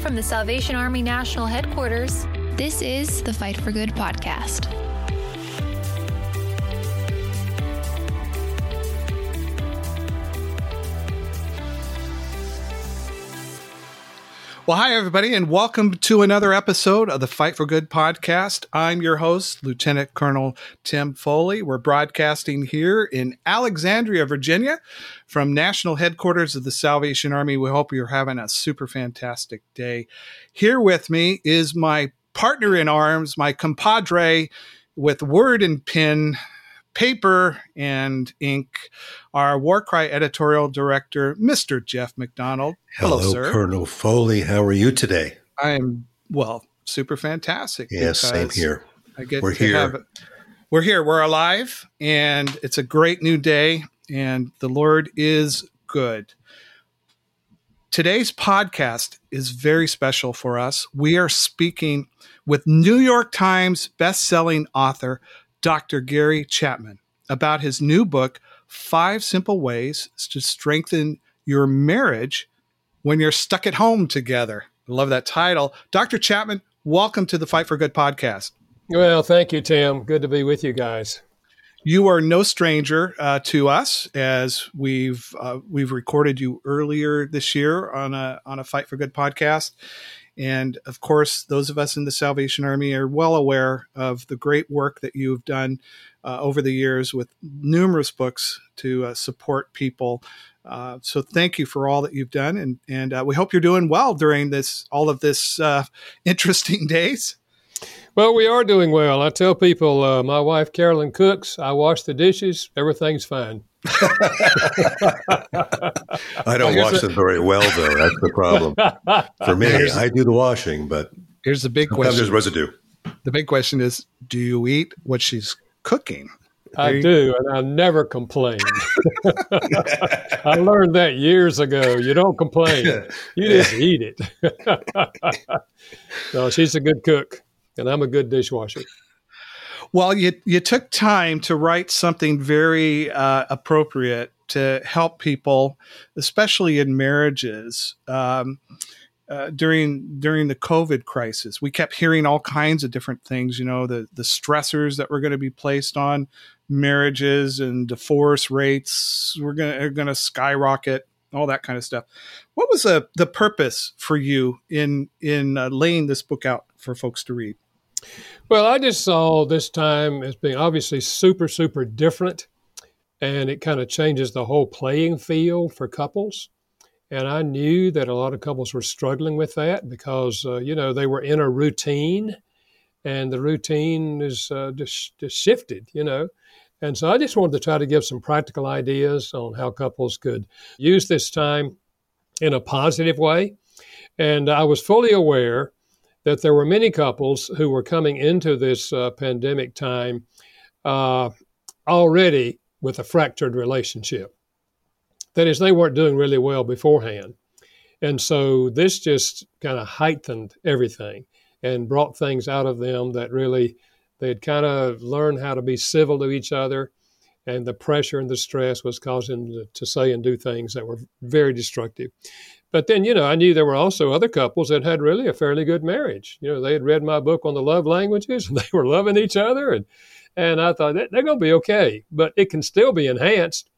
From the Salvation Army National Headquarters, this is the Fight for Good podcast. Well, hi, everybody, and welcome to another episode of the Fight for Good podcast. I'm your host, Lieutenant Colonel Tim Foley. We're broadcasting here in Alexandria, Virginia, from national headquarters of the Salvation Army. We hope you're having a super fantastic day. Here with me is my partner in arms, my compadre with word and pen, paper and ink, our War Cry editorial director, Mr. Jeff McDonald. Hello, Hello sir. Colonel Foley. How are you today? I am, well, super fantastic. Yes, same here. I get we're here. Have, we're here. We're alive, and it's a great new day, and the Lord is good. Today's podcast is very special for us. We are speaking with New York Times best-selling author Dr. Gary Chapman about his new book, Five Simple Ways to Strengthen Your Marriage When You're Stuck at Home Together. I love that title. Dr. Chapman, welcome to the Fight for Good podcast. Well, thank you, Tim. Good to be with you guys. You are no stranger uh, to us, as we've uh, we've recorded you earlier this year on a on a Fight for Good podcast, and of course, those of us in the Salvation Army are well aware of the great work that you've done uh, over the years with numerous books to uh, support people. Uh, so thank you for all that you've done, and and uh, we hope you're doing well during this all of this uh, interesting days. Well, we are doing well. I tell people, uh, my wife Karolyn cooks. I wash the dishes. Everything's fine. I don't wash them very well, though. That's the problem. For me, I do the washing, but here's the big question: there's residue. The big question is: Do you eat what she's cooking? I do, and I never complain. I learned that years ago. You don't complain; you just eat it. no, she's a good cook, and I'm a good dishwasher. Well, you you took time to write something very uh, appropriate to help people, especially in marriages. Um, uh, during during the COVID crisis, we kept hearing all kinds of different things. You know, the the stressors that were going to be placed on marriages and divorce rates were going to skyrocket. All that kind of stuff. What was the the purpose for you in in uh, laying this book out for folks to read? Well, I just saw this time as being obviously super, super different. And it kind of changes the whole playing field for couples. And I knew that a lot of couples were struggling with that because, uh, you know, they were in a routine and the routine is uh, just, just shifted, you know. And so I just wanted to try to give some practical ideas on how couples could use this time in a positive way. And I was fully aware that there were many couples who were coming into this uh, pandemic time uh, already with a fractured relationship. That is, they weren't doing really well beforehand. And so this just kind of heightened everything and brought things out of them that really they had kind of learned how to be civil to each other. And the pressure and the stress was causing them to, to say and do things that were very destructive. But then, you know, I knew there were also other couples that had really a fairly good marriage. You know, they had read my book on the love languages and they were loving each other. And, and I thought they're going to be okay. But it can still be enhanced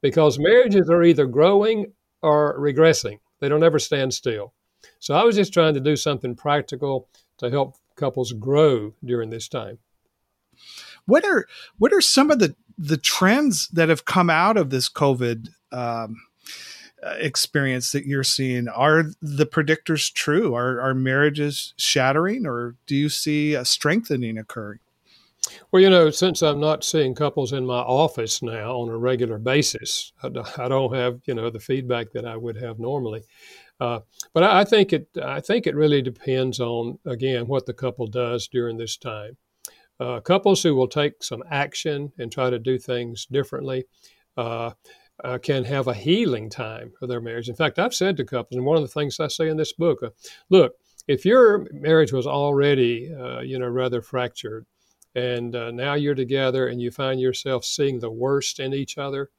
because marriages are either growing or regressing, they don't ever stand still. So I was just trying to do something practical to help couples grow during this time. What are what are some of the the trends that have come out of this COVID um, experience that you're seeing. Are the predictors true? Are, are marriages shattering or do you see a strengthening occurring? Well you know since i'm not seeing couples in my office now on a regular basis i, don't have you know the feedback that i would have normally. Uh, but I, I think it i think it really depends on again what the couple does during this time. Uh, couples who will take some action and try to do things differently uh, uh, can have a healing time for their marriage. In fact, I've said to couples, and one of the things I say in this book, uh, look, if your marriage was already, uh, you know, rather fractured, and uh, now you're together and you find yourself seeing the worst in each other,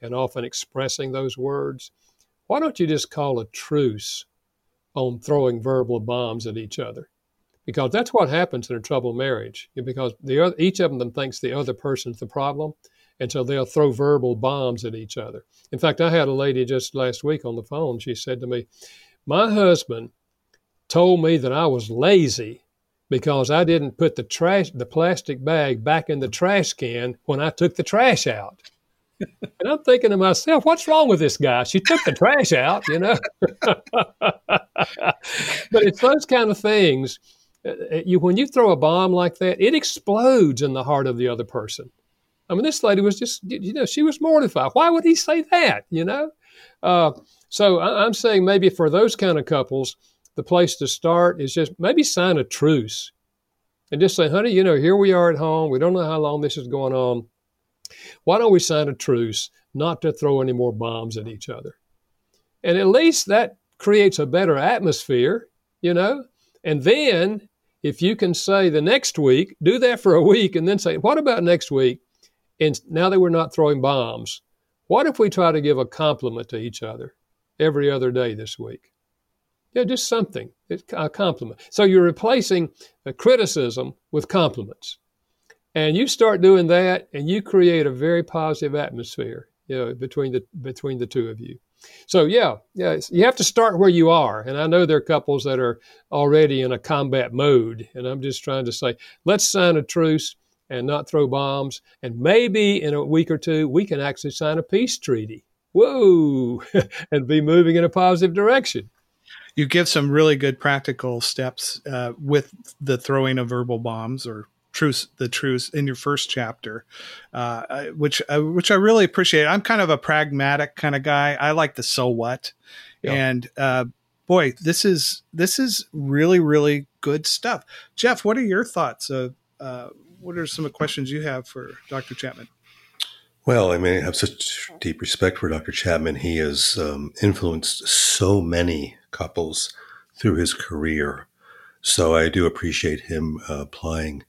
and often expressing those words, why don't you just call a truce on throwing verbal bombs at each other because that's what happens in a troubled marriage because the other, each of them thinks the other person's the problem and so they'll throw verbal bombs at each other in fact i had a lady just last week on the phone she said to me my husband told me that i was lazy because i didn't put the trash the plastic bag back in the trash can when i took the trash out and I'm thinking to myself, what's wrong with this guy? She took the trash out, you know. but it's those kind of things. Uh, uh, you, when you throw a bomb like that, it explodes in the heart of the other person. I mean, this lady was just, you know, she was mortified. Why would he say that? You know. Uh, so I, I'm saying maybe for those kind of couples, the place to start is just maybe sign a truce and just say, honey, you know, here we are at home. We don't know how long this is going on why don't we sign a truce not to throw any more bombs at each other? And at least that creates a better atmosphere, you know? And then if you can say the next week, do that for a week, and then say, what about next week? And now that we're not throwing bombs, what if we try to give a compliment to each other every other day this week? Yeah, just something, a compliment. So you're replacing criticism with compliments. And you start doing that, and you create a very positive atmosphere, you know, between the between the two of you. So yeah, yeah, you have to start where you are. And I know there are couples that are already in a combat mode, and I'm just trying to say, let's sign a truce and not throw bombs, and maybe in a week or two we can actually sign a peace treaty. Whoa, and be moving in a positive direction. You give some really good practical steps uh, with the throwing of verbal bombs or truce the truce in your first chapter uh, which uh, which i really appreciate. I'm kind of a pragmatic kind of guy. I like the so what. And uh, boy this is this is really really good stuff. Jeff what are your thoughts uh, what are some of the questions you have for dr chapman well, I mean, I have such deep respect for Dr. Chapman. He has um, influenced so many couples through his career. So I do appreciate him uh, applying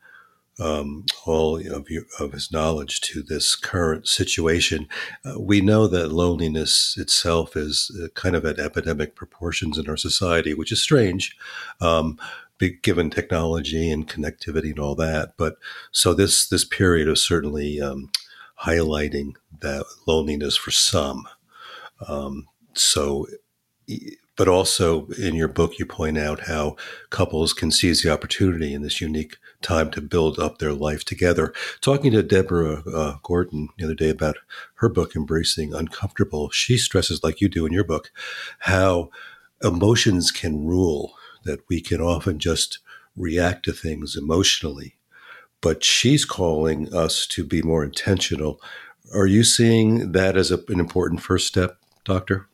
um, all of, your, of his knowledge to this current situation. Uh, we know that loneliness itself is uh, kind of at epidemic proportions in our society, which is strange. Um, given technology and connectivity and all that, but so this this period is certainly um, highlighting that loneliness for some. Um, so but also in your book, you point out how couples can seize the opportunity in this unique time to build up their life together. Talking to Deborah uh, Gordon the other day about her book, Embracing Uncomfortable, she stresses, like you do in your book, how emotions can rule, that we can often just react to things emotionally. But she's calling us to be more intentional. Are you seeing that as a, an important first step, Doctor?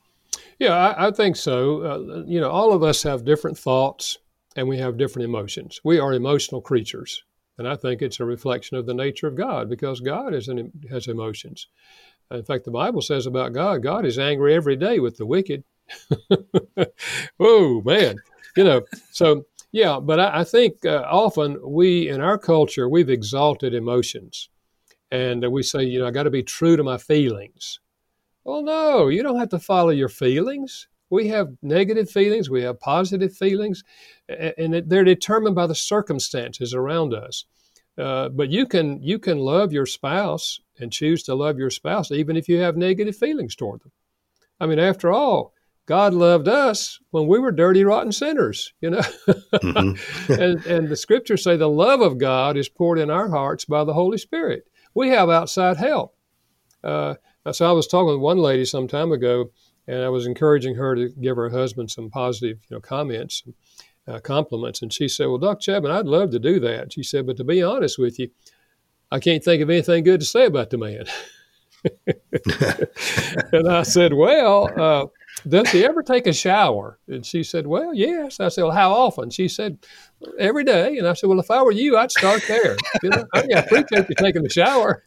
Yeah, I, I think so. Uh, you know, all of us have different thoughts and we have different emotions. We are emotional creatures. And I think it's a reflection of the nature of God because God an, has emotions. In fact, the Bible says about God, God is angry every day with the wicked. oh, man. You know, so yeah, but I, I think uh, often we, in our culture, we've exalted emotions. And we say, you know, I got to be true to my feelings. Well, no, you don't have to follow your feelings. We have negative feelings, we have positive feelings, and they're determined by the circumstances around us. Uh, but you can you can love your spouse and choose to love your spouse even if you have negative feelings toward them. I mean, after all, God loved us when we were dirty, rotten sinners, you know. mm-hmm. and, and the scriptures say the love of God is poured in our hearts by the Holy Spirit. We have outside help. Uh, so I was talking with one lady some time ago, and I was encouraging her to give her husband some positive, you know, comments, uh, compliments, and she said, "Well, Doc Chapman, I'd love to do that." She said, "But to be honest with you, I can't think of anything good to say about the man." and I said, "Well." Uh, does he ever take a shower? And she said, Well, yes. I said, Well, how often? She said, Every day. And I said, Well, if I were you, I'd start there. You know, I appreciate you taking a shower.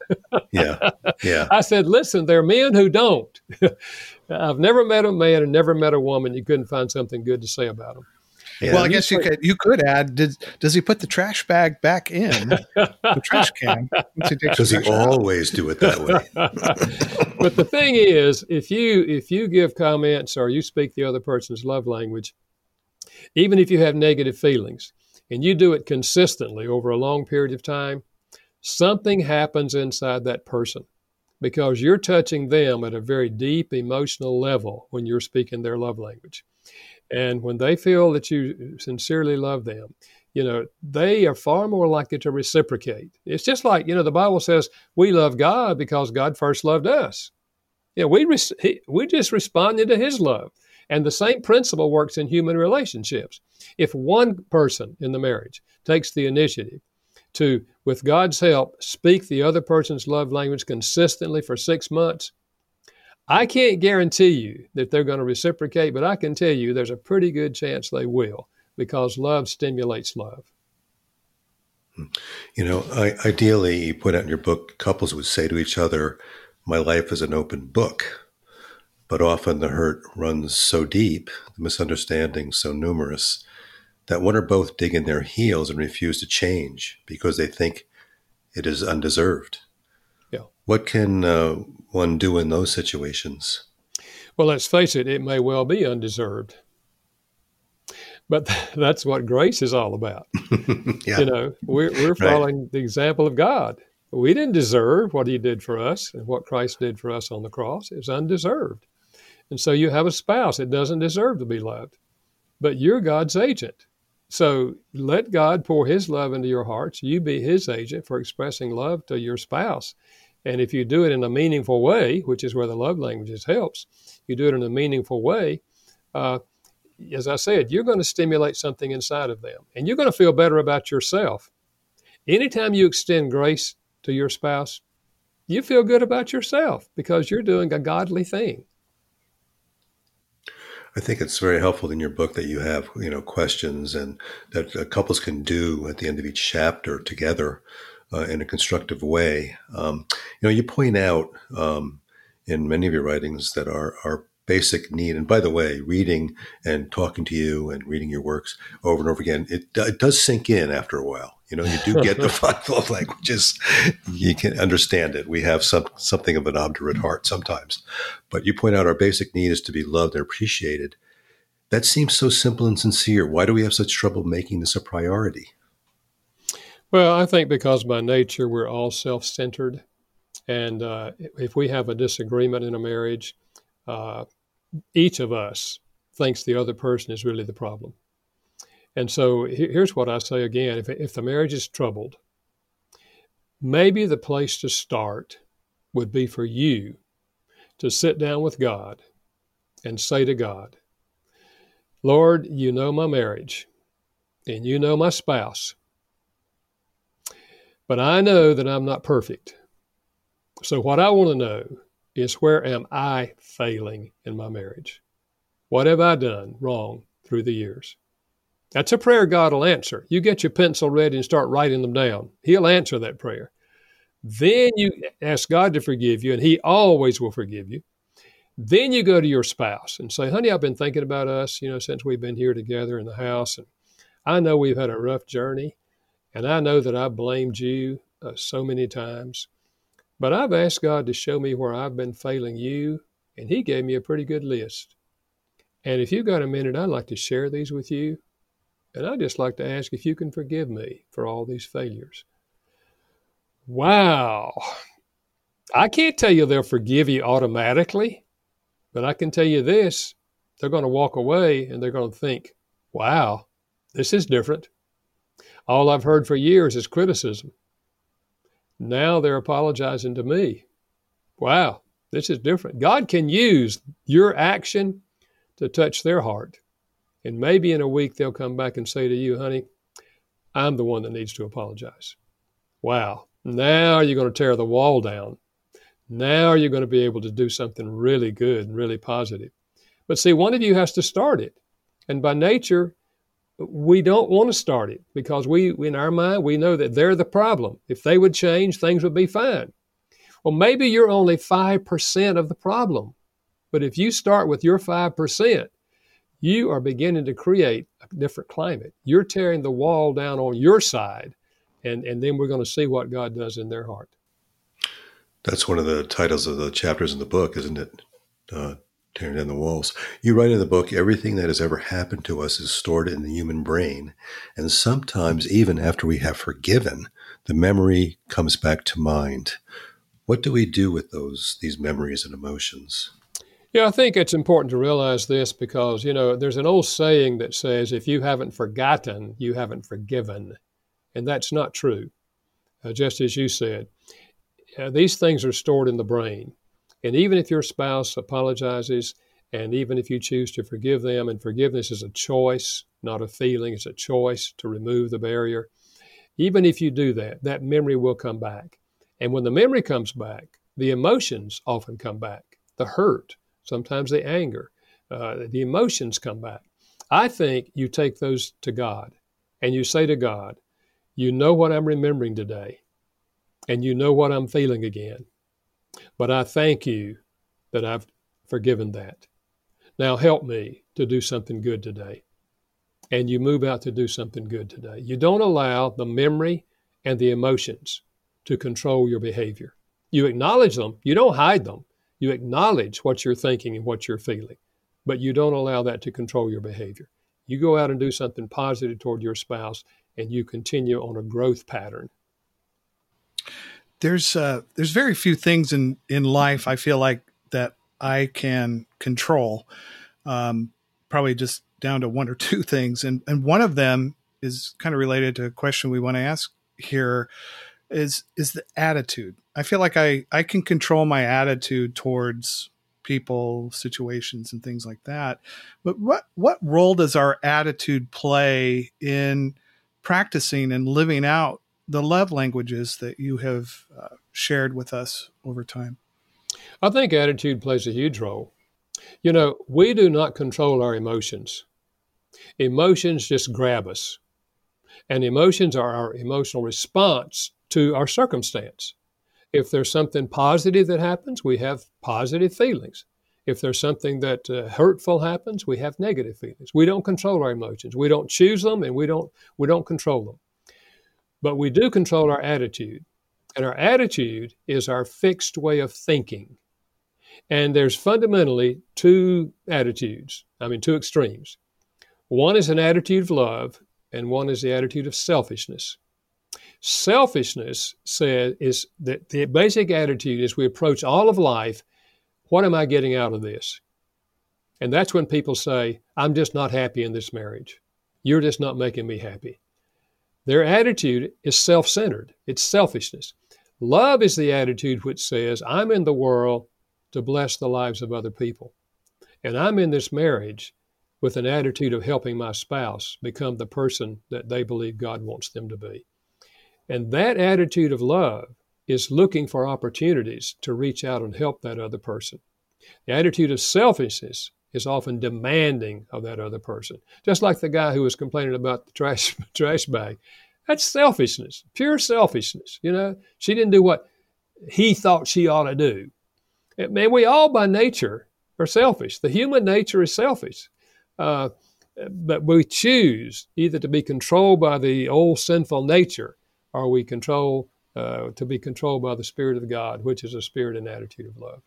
yeah. Yeah. I said, Listen, there are men who don't. I've never met a man and never met a woman you couldn't find something good to say about them. Yeah. Well, I guess you could you could add. Did, does he put the trash bag back in the trash can? He does he always out? do it that way? but the thing is, if you if you give comments or you speak the other person's love language, Even if you have negative feelings and you do it consistently over a long period of time, something happens inside that person because you're touching them at a very deep emotional level when you're speaking their love language. And when they feel that you sincerely love them, you know, they are far more likely to reciprocate. It's just like, you know, the Bible says we love God because God first loved us. You know, we, re- we just responded to his love. And the same principle works in human relationships. If one person in the marriage takes the initiative to, with God's help, speak the other person's love language consistently for six months, I can't guarantee you that they're going to reciprocate, but I can tell you there's a pretty good chance they will because love stimulates love. Hmm. You know, I, ideally, you put out in your book, couples would say to each other, My life is an open book. But often the hurt runs so deep, the misunderstandings so numerous, that one or both dig in their heels and refuse to change because they think it is undeserved. What can uh, one do in those situations? Well, let's face it, it may well be undeserved. But that's what grace is all about. yeah. You know, we're, we're following right. the example of God. We didn't deserve what he did for us and what Christ did for us on the cross. It's undeserved. And so you have a spouse that doesn't deserve to be loved, but you're God's agent. So let God pour his love into your hearts. You be his agent for expressing love to your spouse. And if you do it in a meaningful way, which is where the love languages helps, you do it in a meaningful way, uh, as I said, you're going to stimulate something inside of them and you're going to feel better about yourself. Anytime you extend grace to your spouse, you feel good about yourself because you're doing a godly thing. I think it's very helpful in your book that you have, you know, questions and that couples can do at the end of each chapter together uh, in a constructive way. Um, you know, you point out um, in many of your writings that our, our basic need, and by the way, reading and talking to you and reading your works over and over again, it, it does sink in after a while. You know, you do get the five love languages. You can understand it. We have some something of an obdurate heart sometimes, but you point out our basic need is to be loved and appreciated. That seems so simple and sincere. Why do we have such trouble making this a priority? Well, I think because by nature we're all self-centered, and uh, if we have a disagreement in a marriage, uh, each of us thinks the other person is really the problem. And so here's what I say again if, if the marriage is troubled, maybe the place to start would be for you to sit down with God and say to God, Lord, you know my marriage and you know my spouse, but I know that I'm not perfect. So, what I want to know is where am I failing in my marriage? What have I done wrong through the years? That's a prayer God will answer. You get your pencil ready and start writing them down. He'll answer that prayer. Then you ask God to forgive you, and He always will forgive you. Then you go to your spouse and say, honey, I've been thinking about us, you know, since we've been here together in the house. And I know we've had a rough journey. And I know that I blamed you uh, so many times. But I've asked God to show me where I've been failing you. And He gave me a pretty good list. And if you've got a minute, I'd like to share these with you. And I'd just like to ask if you can forgive me for all these failures. Wow. I can't tell you they'll forgive you automatically, but I can tell you this they're going to walk away and they're going to think, wow, this is different. All I've heard for years is criticism. Now they're apologizing to me. Wow, this is different. God can use your action to touch their heart. And maybe in a week they'll come back and say to you, honey, I'm the one that needs to apologize. Wow. Now you're going to tear the wall down. Now you're going to be able to do something really good and really positive. But see, one of you has to start it. And by nature, we don't want to start it because we, in our mind, we know that they're the problem. If they would change, things would be fine. Well, maybe you're only 5% of the problem. But if you start with your 5%, you are beginning to create a different climate. You're tearing the wall down on your side, and, and then we're going to see what God does in their heart. That's one of the titles of the chapters in the book, isn't it? Uh, tearing down the walls. You write in the book everything that has ever happened to us is stored in the human brain. And sometimes, even after we have forgiven, the memory comes back to mind. What do we do with those these memories and emotions? Yeah, I think it's important to realize this because, you know, there's an old saying that says, if you haven't forgotten, you haven't forgiven. And that's not true. Uh, just as you said, uh, these things are stored in the brain. And even if your spouse apologizes, and even if you choose to forgive them, and forgiveness is a choice, not a feeling, it's a choice to remove the barrier. Even if you do that, that memory will come back. And when the memory comes back, the emotions often come back the hurt, sometimes the anger, uh, the emotions come back. I think you take those to God and you say to God, You know what I'm remembering today, and you know what I'm feeling again. But I thank you that I've forgiven that. Now help me to do something good today. And you move out to do something good today. You don't allow the memory and the emotions to control your behavior. You acknowledge them, you don't hide them. You acknowledge what you're thinking and what you're feeling, but you don't allow that to control your behavior. You go out and do something positive toward your spouse, and you continue on a growth pattern there's uh, there's very few things in in life I feel like that I can control. Um, probably just down to one or two things, and and one of them is kind of related to a question we want to ask here is is the attitude. I feel like I I can control my attitude towards people, situations, and things like that. But what what role does our attitude play in practicing and living out the love languages that you have uh, shared with us over time? I think attitude plays a huge role. You know, we do not control our emotions. Emotions just grab us. And emotions are our emotional response to our circumstance. If there's something positive that happens, we have positive feelings. If there's something that uh, hurtful happens, we have negative feelings. We don't control our emotions. We don't choose them and we don't we don't control them. But we do control our attitude. And our attitude is our fixed way of thinking. And there's fundamentally two attitudes, I mean, two extremes. One is an attitude of love, and one is the attitude of selfishness. Selfishness says is that the basic attitude is we approach all of life, what am I getting out of this? And that's when people say, I'm just not happy in this marriage. You're just not making me happy. Their attitude is self centered, it's selfishness. Love is the attitude which says, I'm in the world to bless the lives of other people. And I'm in this marriage with an attitude of helping my spouse become the person that they believe God wants them to be. And that attitude of love is looking for opportunities to reach out and help that other person. The attitude of selfishness is often demanding of that other person. Just like the guy who was complaining about the trash trash bag. That's selfishness, pure selfishness. You know, she didn't do what he thought she ought to do. It, man, we all by nature are selfish. The human nature is selfish. Uh, but we choose either to be controlled by the old sinful nature or we control uh, to be controlled by the Spirit of God, which is a spirit and attitude of love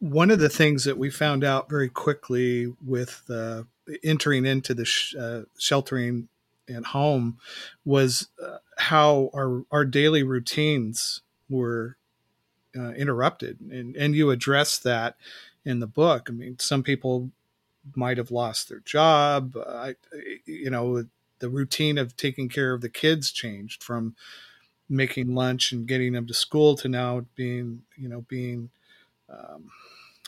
one of the things that we found out very quickly with uh, entering into the sh- uh, sheltering at home was uh, how our our daily routines were uh, interrupted, and and you address that in the book. I mean, some people might have lost their job. I, you know, the routine of taking care of the kids changed from making lunch and getting them to school to now being, you know, being um,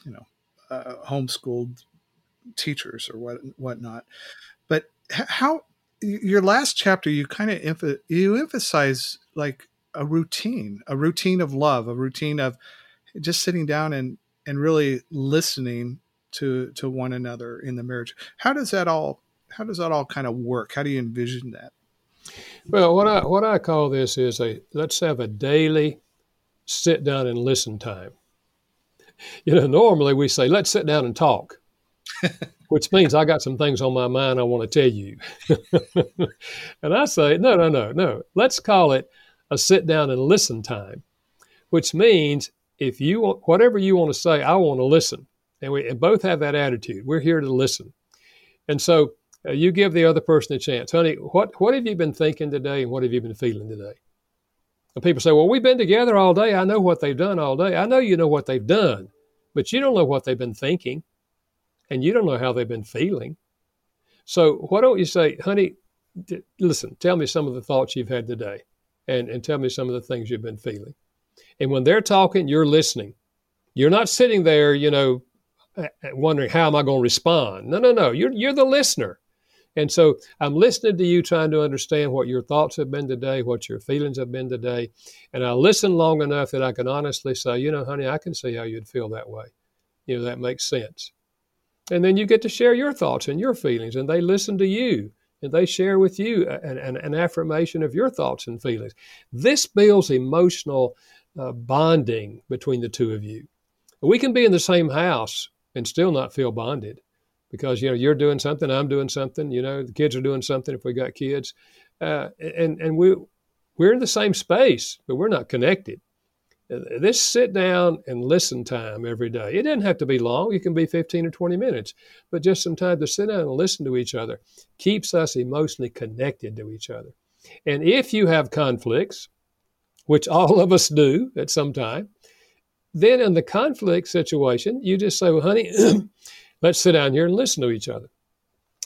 you know, uh, homeschooled teachers or what whatnot. But how your last chapter, you kind of you emphasize like a routine, a routine of love, a routine of just sitting down and and really listening to to one another in the marriage. How does that all how does that all kind of work? How do you envision that? Well, what I what I call this is a let's have a daily sit down and listen time. you know, normally we say, let's sit down and talk, which means I got some things on my mind I want to tell you. and I say, no, no, no, no. Let's call it a sit down and listen time, which means if you want, whatever you want to say, I want to listen. and we and both have that attitude. We're here to listen, and so uh, you give the other person a chance, honey. What what have you been thinking today, and what have you been feeling today? And people say, well, we've been together all day. I know what they've done all day. I know you know what they've done, but you don't know what they've been thinking, and you don't know how they've been feeling. So why don't you say, honey, d- listen, tell me some of the thoughts you've had today, and and tell me some of the things you've been feeling. And when they're talking, you're listening. You're not sitting there, you know, wondering how am I going to respond. No, no, no. You're you're the listener. And so I'm listening to you, trying to understand what your thoughts have been today, what your feelings have been today. And I listen long enough that I can honestly say, you know, honey, I can see how you'd feel that way. You know, that makes sense. And then you get to share your thoughts and your feelings, and they listen to you and they share with you an, an, an affirmation of your thoughts and feelings. This builds emotional uh, bonding between the two of you. We can be in the same house and still not feel bonded because you know you're doing something, I'm doing something. You know, the kids are doing something if we got kids, uh, and and we we're in the same space, but we're not connected. Uh, this sit down and listen time every day. It doesn't have to be long. It can be 15 or 20 minutes, but just some time to sit down and listen to each other keeps us emotionally connected to each other. And if you have conflicts, which all of us do at some time, then in the conflict situation, you just say, well, honey, Let's sit down here and listen to each other.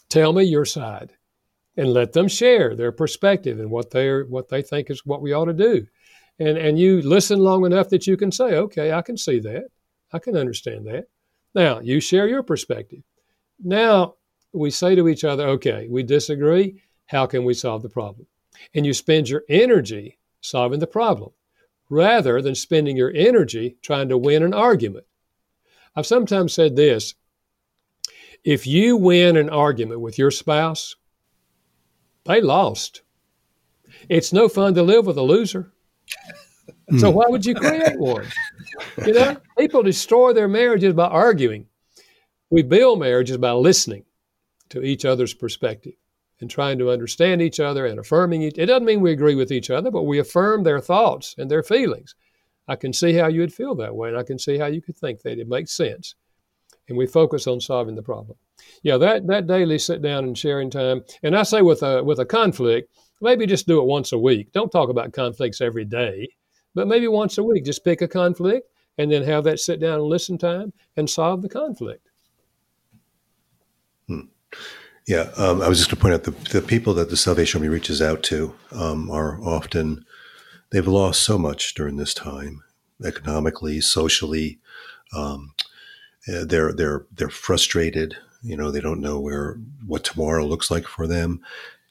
Tell me your side and let them share their perspective and what they what they think is what we ought to do. And and you listen long enough that you can say, okay, I can see that. I can understand that. Now, you share your perspective. Now, we say to each other, okay, we disagree. How can we solve the problem? And you spend your energy solving the problem rather than spending your energy trying to win an argument. I've sometimes said this if you win an argument with your spouse, they lost. It's no fun to live with a loser. Hmm. So why would you create one? You know, people destroy their marriages by arguing. We build marriages by listening to each other's perspective and trying to understand each other and affirming each. It doesn't mean we agree with each other, but we affirm their thoughts and their feelings. I can see how you would feel that way, and I can see how you could think that. It makes sense and we focus on solving the problem. Yeah, that that daily sit down and sharing time. And I say with a with a conflict, maybe just do it once a week. Don't talk about conflicts every day, but maybe once a week. Just pick a conflict and then have that sit down and listen time and solve the conflict. Hmm. Yeah, um, I was just going to point out the, the people that the Salvation Army reaches out to um, are often, they've lost so much during this time, economically, socially, um, they're they're they're frustrated. You know, they don't know where what tomorrow looks like for them.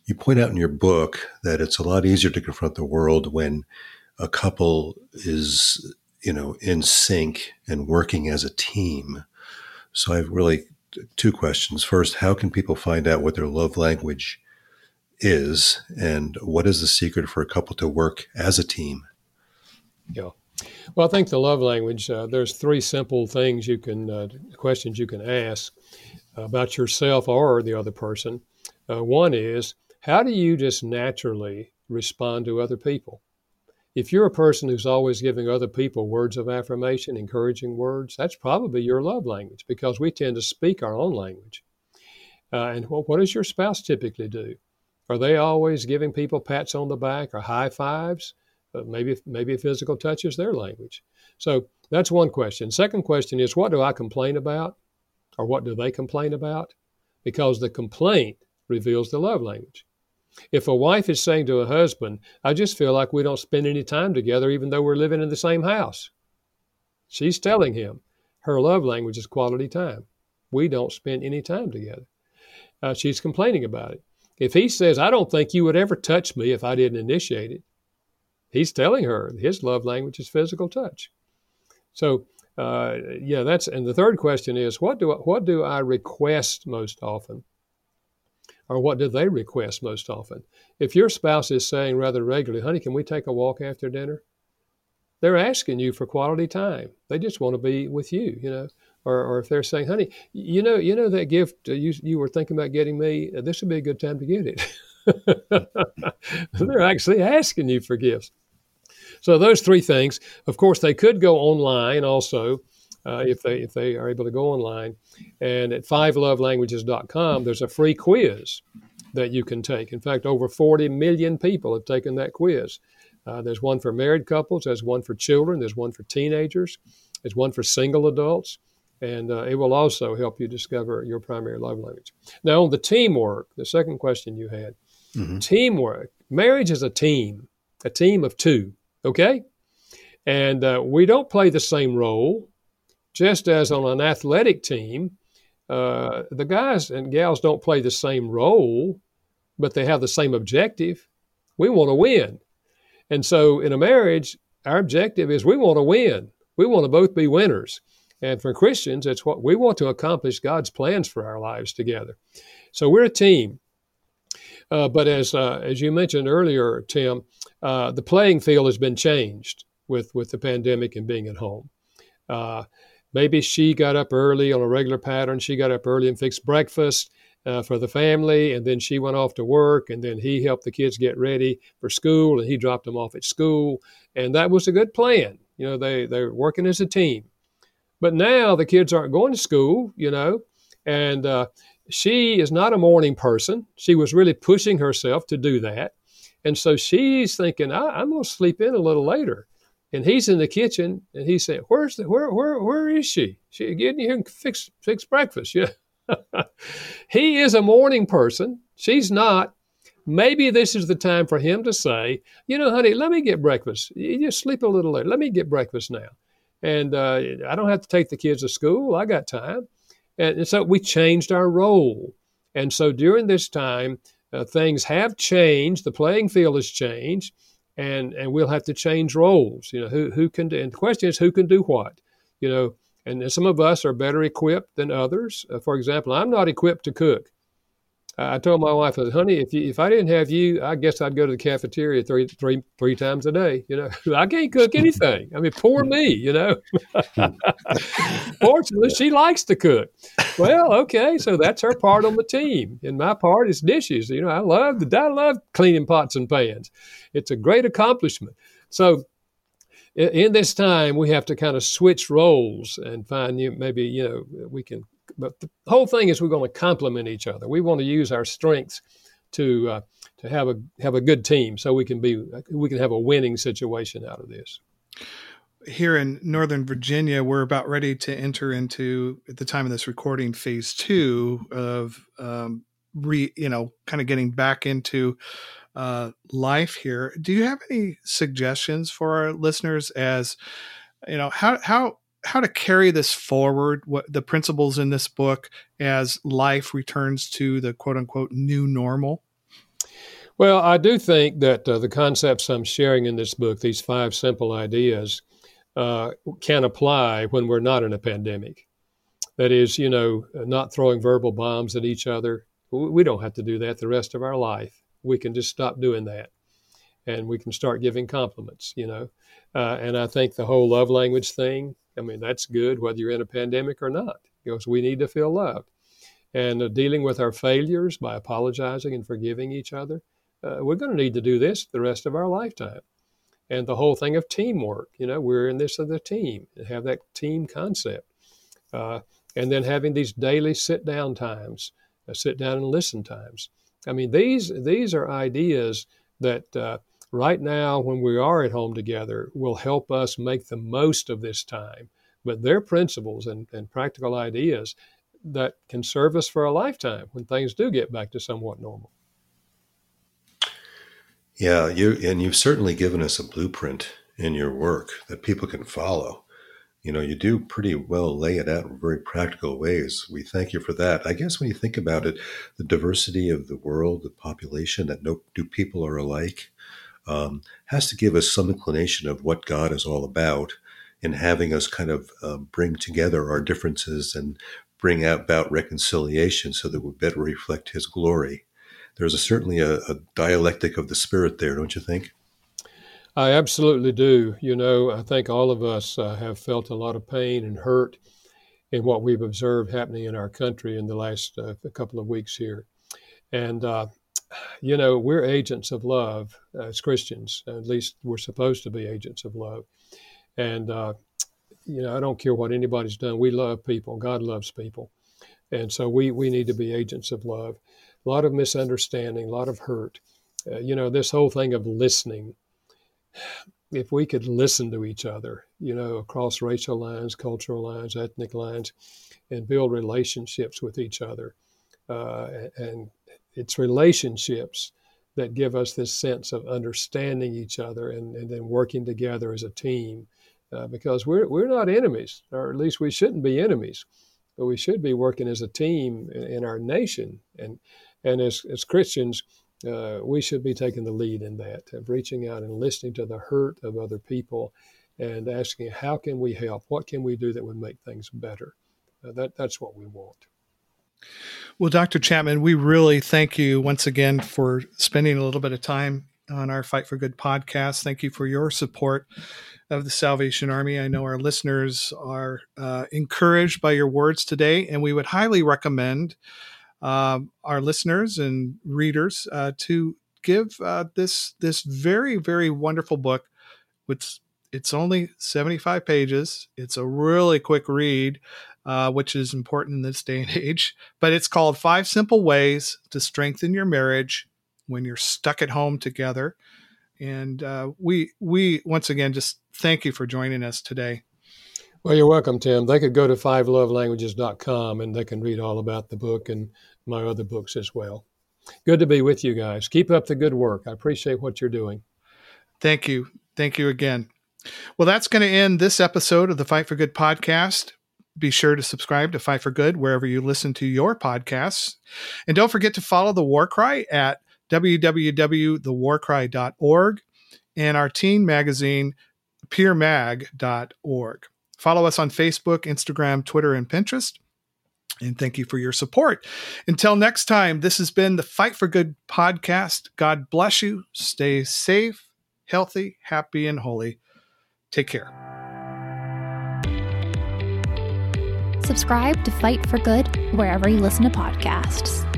You point out in your book that it's a lot easier to confront the world when a couple is you know in sync and working as a team. So I've really two questions. First, how can people find out what their love language is, and what is the secret for a couple to work as a team? Yeah. Well, I think the love language, uh, there's three simple things you can, uh, questions you can ask about yourself or the other person. Uh, one is, how do you just naturally respond to other people? If you're a person who's always giving other people words of affirmation, encouraging words, that's probably your love language because we tend to speak our own language. Uh, and what, what does your spouse typically do? Are they always giving people pats on the back or high fives? Maybe maybe physical touch is their language. So that's one question. Second question is what do I complain about, or what do they complain about? Because the complaint reveals the love language. If a wife is saying to a husband, "I just feel like we don't spend any time together, even though we're living in the same house," she's telling him her love language is quality time. We don't spend any time together. Uh, she's complaining about it. If he says, I don't think you would ever touch me if I didn't initiate it, he's telling her his love language is physical touch. So, uh, yeah, that's and the third question is what do I, what do I request most often, or what do they request most often? If your spouse is saying rather regularly, "Honey, can we take a walk after dinner?" They're asking you for quality time. They just want to be with you, you know. Or, or if they're saying, "Honey, you know, you know that gift you you were thinking about getting me, this would be a good time to get it." they're actually asking you for gifts. So those three things. Of course, they could go online also uh, if they if they are able to go online. And at fivelovelanguages.com, there's a free quiz that you can take. In fact, over 40 million people have taken that quiz. Uh, there's one for married couples, there's one for children, there's one for teenagers, there's one for single adults, and uh, it will also help you discover your primary love language. Now, on the teamwork, the second question you had, mm-hmm. teamwork. Marriage is a team, a team of two. Okay, and uh, we don't play the same role. Just as on an athletic team, uh, the guys and gals don't play the same role, but they have the same objective. We want to win. And so in a marriage, our objective is we want to win. We want to both be winners. And for Christians, it's what we want to accomplish God's plans for our lives together. So we're a team. Uh, but as uh, as you mentioned earlier, Tim, uh, the playing field has been changed with with the pandemic and being at home. Uh, maybe she got up early on a regular pattern. She got up early and fixed breakfast uh, for the family, and then she went off to work, and then he helped the kids get ready for school, and he dropped them off at school, and that was a good plan. You know, they they're working as a team. But now the kids aren't going to school, you know, and uh, she is not a morning person. She was really pushing herself to do that. And so she's thinking, I, am going to sleep in a little later. And he's in the kitchen and he's saying, Where's the, where, where, where is she? She getting here and fix, fix breakfast. Yeah. he is a morning person. She's not. Maybe this is the time for him to say, you know, honey, let me get breakfast. You just sleep a little later. Let me get breakfast now. And uh, I don't have to take the kids to school. I got time. And, and so we changed our role. And so during this time, uh, things have changed. The playing field has changed, and and we'll have to change roles. You know, who who can do, and the question is who can do what. You know, and some of us are better equipped than others. Uh, for example, I'm not equipped to cook. I told my wife, "Honey, if you, if I didn't have you, I guess I'd go to the cafeteria three three three times a day. You know, I can't cook anything. I mean, poor me. You know. Fortunately, she likes to cook. Well, okay, so that's her part on the team, and my part is dishes. You know, I love I love cleaning pots and pans. It's a great accomplishment. So in this time, we have to kind of switch roles and find you maybe you know we can but the whole thing is we're going to complement each other. We want to use our strengths to uh, to have a have a good team, so we can be we can have a winning situation out of this. Here in Northern Virginia, we're about ready to enter into at the time of this recording phase two of um, re you know kind of getting back into uh, life here. Do you have any suggestions for our listeners as you know how how how to carry this forward what the principles in this book as life returns to the quote unquote new normal? Well i do think that uh, the concepts i'm sharing in this book these five simple ideas uh, can apply when we're not in a pandemic. That is you know not throwing verbal bombs at each other. We don't have to do that the rest of our life. We can just stop doing that and we can start giving compliments you know? Uh, and i think the whole love language thing I mean, that's good whether you're in a pandemic or not, because we need to feel loved. And uh, dealing with our failures by apologizing and forgiving each other, uh, we're going to need to do this the rest of our lifetime. And the whole thing of teamwork, you know, we're in this as a team, and have that team concept. Uh, and then having these daily sit down times, uh, sit down and listen times. I mean, these these are ideas that uh, right now, when we are at home together, will help us make the most of this time. But they're principles and, and practical ideas that can serve us for a lifetime when things do get back to somewhat normal. Yeah, you and you've certainly given us a blueprint in your work that people can follow. You know, you do pretty well lay it out in very practical ways. We thank you for that. I guess when you think about it, the diversity of the world, the population, that no two people are alike, um, has to give us some inclination of what God is all about in having us kind of uh, bring together our differences and bring about reconciliation so that we better reflect His glory. There's a, certainly a, a dialectic of the Spirit there, don't you think? I absolutely do. You know, I think all of us uh, have felt a lot of pain and hurt in what we've observed happening in our country in the last uh, couple of weeks here. And uh, you know, we're agents of love as Christians. At least we're supposed to be agents of love. And uh, you know, I don't care what anybody's done. We love people. God loves people. And so we, we need to be agents of love. A lot of misunderstanding, a lot of hurt. Uh, you know, this whole thing of listening. If we could listen to each other, you know, across racial lines, cultural lines, ethnic lines, and build relationships with each other. Uh, and it's relationships that give us this sense of understanding each other and, and then working together as a team uh, because we're, we're not enemies, or at least we shouldn't be enemies, but we should be working as a team in, in our nation. And, and as, as Christians, uh, we should be taking the lead in that, of reaching out and listening to the hurt of other people and asking, how can we help? What can we do that would make things better? Uh, that, that's what we want. Well, Dr. Chapman, we really thank you once again for spending a little bit of time on our Fight for Good podcast. Thank you for your support of the Salvation Army. I know our listeners are uh, encouraged by your words today, and we would highly recommend um, our listeners and readers uh, to give uh, this this very very wonderful book, which it's only seventy five pages. It's a really quick read uh, which is important in this day and age. But it's called Five Simple Ways to Strengthen Your Marriage When You're Stuck at Home Together. And uh, we we once again just thank you for joining us today. Well, you're welcome, Tim. They could go to fivelovelanguages.com and they can read all about the book and my other books as well. Good to be with you guys. Keep up the good work. I appreciate what you're doing. Thank you. Thank you again. Well, that's going to end this episode of the Fight for Good podcast. Be sure to subscribe to Fight for Good wherever you listen to your podcasts. And don't forget to follow the War Cry at www.thewarcry.org and our teen magazine, peermag.org. Follow us on Facebook, Instagram, Twitter, and Pinterest. And thank you for your support. Until next time, this has been the Fight for Good podcast. God bless you. Stay safe, healthy, happy, and holy. Take care. Subscribe to Fight for Good wherever you listen to podcasts.